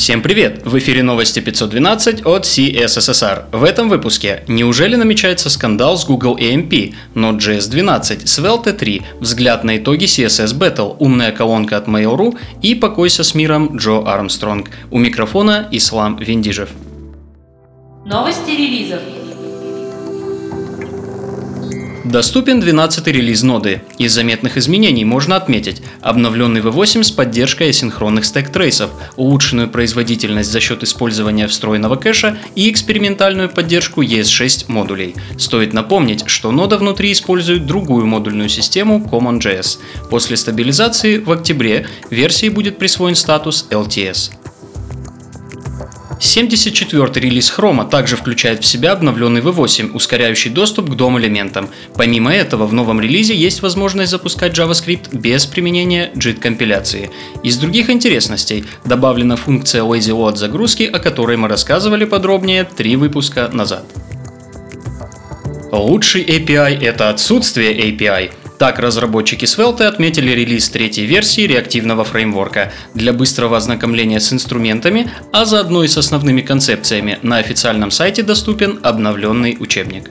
Всем привет! В эфире новости 512 от CSSSR. В этом выпуске неужели намечается скандал с Google AMP, Node.js 12, Svelte 3, взгляд на итоги CSS Battle, умная колонка от Mail.ru и покойся с миром Джо Армстронг. У микрофона Ислам Виндижев. Новости релизов. Доступен 12-й релиз ноды. Из заметных изменений можно отметить обновленный V8 с поддержкой асинхронных стек-трейсов, улучшенную производительность за счет использования встроенного кэша и экспериментальную поддержку ES6 модулей. Стоит напомнить, что нода внутри использует другую модульную систему CommonJS. После стабилизации в октябре версии будет присвоен статус LTS. 74-й релиз Chrome также включает в себя обновленный V8, ускоряющий доступ к DOM-элементам. Помимо этого, в новом релизе есть возможность запускать JavaScript без применения JIT-компиляции. Из других интересностей добавлена функция Lazy Load загрузки, о которой мы рассказывали подробнее три выпуска назад. Лучший API – это отсутствие API. Так, разработчики Svelte отметили релиз третьей версии реактивного фреймворка для быстрого ознакомления с инструментами, а заодно и с основными концепциями на официальном сайте доступен обновленный учебник.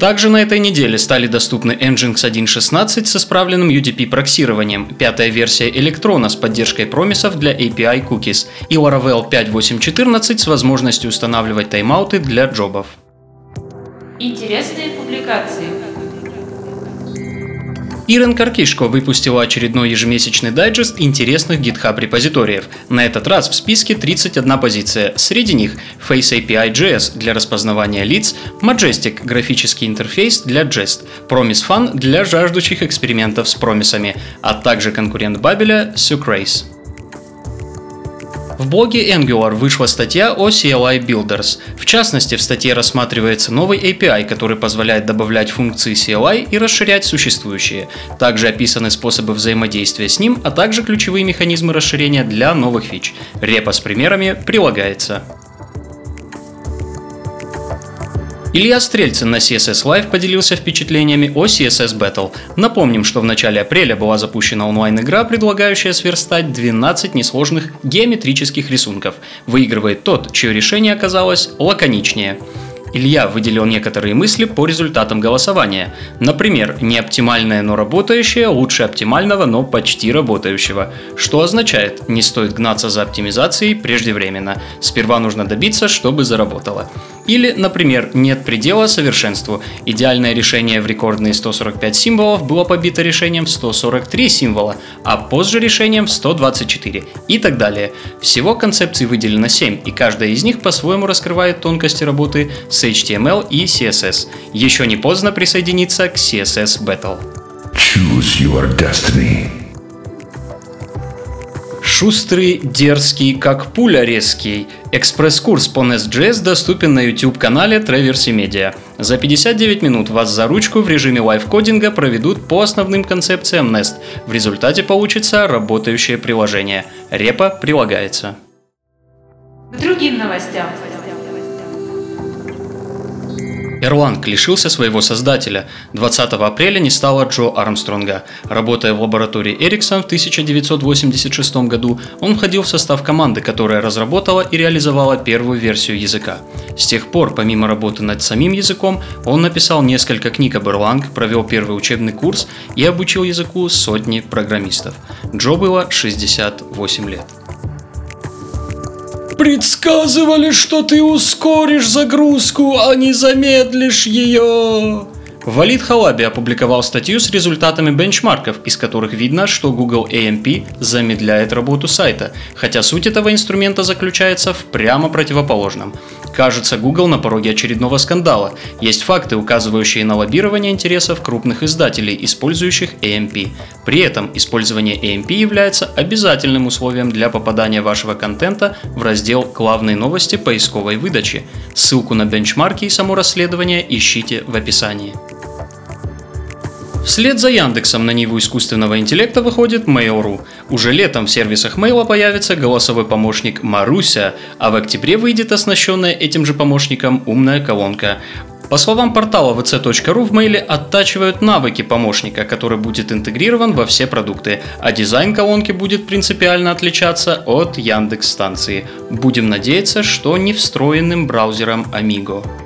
Также на этой неделе стали доступны Nginx 1.16 с исправленным UDP-проксированием, пятая версия Electron с поддержкой промисов для API Cookies и Laravel 5.8.14 с возможностью устанавливать таймауты для джобов. Интересные публикации. Ирен Каркишко выпустила очередной ежемесячный дайджест интересных GitHub репозиториев. На этот раз в списке 31 позиция. Среди них Face API JS для распознавания лиц, Majestic – графический интерфейс для Jest, Promise Fun для жаждущих экспериментов с промисами, а также конкурент Бабеля Sucrase. В блоге Angular вышла статья о CLI Builders. В частности, в статье рассматривается новый API, который позволяет добавлять функции CLI и расширять существующие. Также описаны способы взаимодействия с ним, а также ключевые механизмы расширения для новых фич. Репа с примерами прилагается. Илья Стрельцин на CSS Live поделился впечатлениями о CSS Battle. Напомним, что в начале апреля была запущена онлайн-игра, предлагающая сверстать 12 несложных геометрических рисунков. Выигрывает тот, чье решение оказалось лаконичнее. Илья выделил некоторые мысли по результатам голосования. Например, неоптимальное, но работающее лучше оптимального, но почти работающего. Что означает, не стоит гнаться за оптимизацией преждевременно. Сперва нужно добиться, чтобы заработало. Или, например, нет предела совершенству. Идеальное решение в рекордные 145 символов было побито решением в 143 символа, а позже решением в 124 и так далее. Всего концепций выделено 7, и каждая из них по-своему раскрывает тонкости работы с HTML и CSS. Еще не поздно присоединиться к CSS Battle. Choose your destiny. Шустрый, дерзкий, как пуля резкий. Экспресс-курс по Nest.js доступен на YouTube-канале Traverse Media. За 59 минут вас за ручку в режиме лайфкодинга проведут по основным концепциям Nest. В результате получится работающее приложение. Репа прилагается. К другим новостям. Erlang лишился своего создателя. 20 апреля не стало Джо Армстронга. Работая в лаборатории Ericsson в 1986 году, он входил в состав команды, которая разработала и реализовала первую версию языка. С тех пор, помимо работы над самим языком, он написал несколько книг об Erlang, провел первый учебный курс и обучил языку сотни программистов. Джо было 68 лет. Предсказывали, что ты ускоришь загрузку, а не замедлишь ее. Валид Халаби опубликовал статью с результатами бенчмарков, из которых видно, что Google AMP замедляет работу сайта, хотя суть этого инструмента заключается в прямо противоположном. Кажется, Google на пороге очередного скандала. Есть факты, указывающие на лоббирование интересов крупных издателей, использующих AMP. При этом использование AMP является обязательным условием для попадания вашего контента в раздел «Главные новости поисковой выдачи». Ссылку на бенчмарки и само расследование ищите в описании. Вслед за Яндексом на Ниву искусственного интеллекта выходит Mail.ru. Уже летом в сервисах Mail появится голосовой помощник Маруся, а в октябре выйдет оснащенная этим же помощником умная колонка. По словам портала vc.ru, в мейле оттачивают навыки помощника, который будет интегрирован во все продукты, а дизайн колонки будет принципиально отличаться от Яндекс станции. Будем надеяться, что не встроенным браузером Amigo.